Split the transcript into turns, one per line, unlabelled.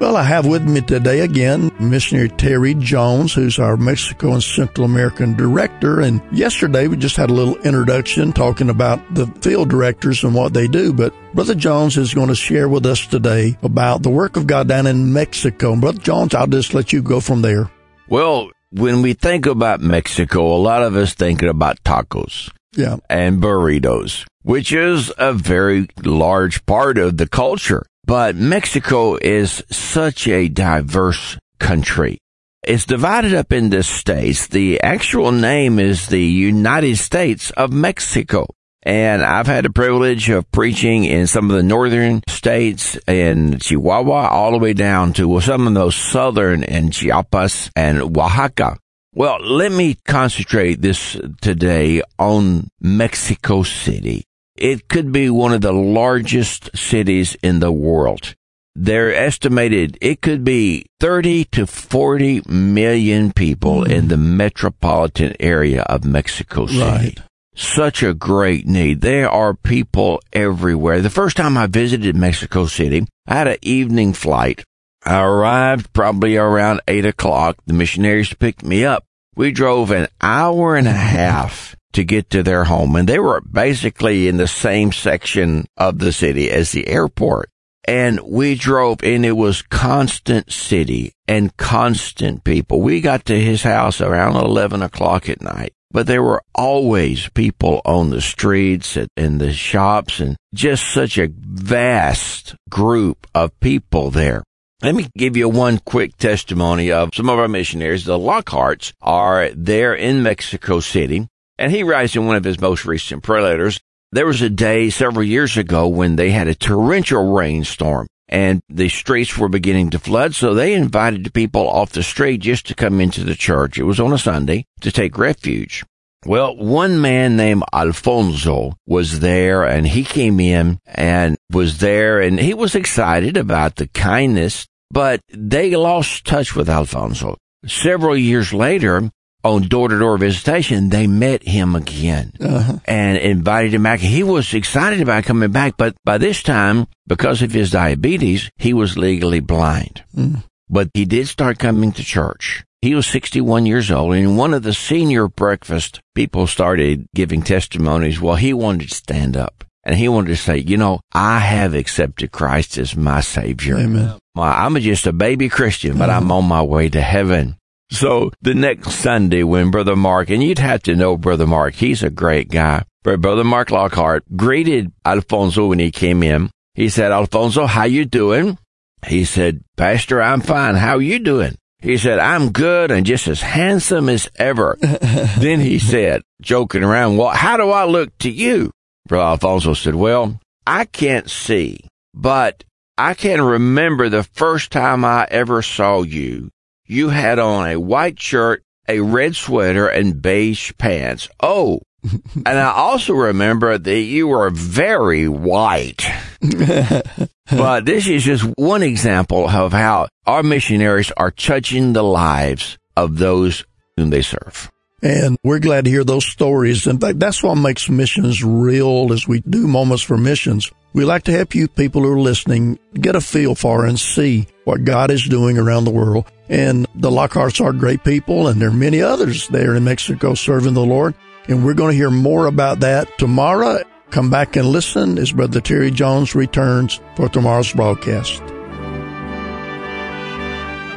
Well, I have with me today again Missionary Terry Jones, who's our Mexico and Central American director. And yesterday we just had a little introduction talking about the field directors and what they do. But Brother Jones is going to share with us today about the work of God down in Mexico. Brother Jones, I'll just let you go from there.
Well, when we think about Mexico, a lot of us thinking about tacos.
Yeah.
And burritos, which is a very large part of the culture. But Mexico is such a diverse country. It's divided up into states. The actual name is the United States of Mexico. And I've had the privilege of preaching in some of the northern states in Chihuahua all the way down to some of those southern in Chiapas and Oaxaca. Well, let me concentrate this today on Mexico City. It could be one of the largest cities in the world. They're estimated it could be 30 to 40 million people in hmm. the metropolitan area of Mexico City.
Right.
Such a great need. There are people everywhere. The first time I visited Mexico City, I had an evening flight. I arrived probably around eight o'clock. The missionaries picked me up. We drove an hour and a half to get to their home. And they were basically in the same section of the city as the airport. And we drove and it was constant city and constant people. We got to his house around 11 o'clock at night, but there were always people on the streets and in the shops and just such a vast group of people there. Let me give you one quick testimony of some of our missionaries. The Lockharts are there in Mexico City and he writes in one of his most recent prayer letters, there was a day several years ago when they had a torrential rainstorm and the streets were beginning to flood. So they invited the people off the street just to come into the church. It was on a Sunday to take refuge. Well, one man named Alfonso was there and he came in and was there and he was excited about the kindness, but they lost touch with Alfonso. Several years later, on door to door visitation, they met him again uh-huh. and invited him back. He was excited about coming back, but by this time, because of his diabetes, he was legally blind. Mm. But he did start coming to church. He was 61 years old, and one of the senior breakfast people started giving testimonies. Well, he wanted to stand up and he wanted to say, you know, I have accepted Christ as my savior.
Amen.
I'm just a baby Christian, but I'm on my way to heaven. So the next Sunday when Brother Mark, and you'd have to know Brother Mark, he's a great guy. But Brother Mark Lockhart greeted Alfonso when he came in. He said, Alfonso, how you doing? He said, Pastor, I'm fine. How you doing? He said, I'm good and just as handsome as ever. then he said, joking around, well, how do I look to you? Brother Alfonso said, well, I can't see, but I can remember the first time I ever saw you you had on a white shirt, a red sweater, and beige pants. Oh, and I also remember that you were very white. but this is just one example of how our missionaries are touching the lives of those whom they serve.
And we're glad to hear those stories. In fact, that's what makes missions real as we do moments for missions. We like to help you people who are listening get a feel for and see what God is doing around the world. And the Lockharts are great people, and there are many others there in Mexico serving the Lord. And we're going to hear more about that tomorrow. Come back and listen as Brother Terry Jones returns for tomorrow's broadcast.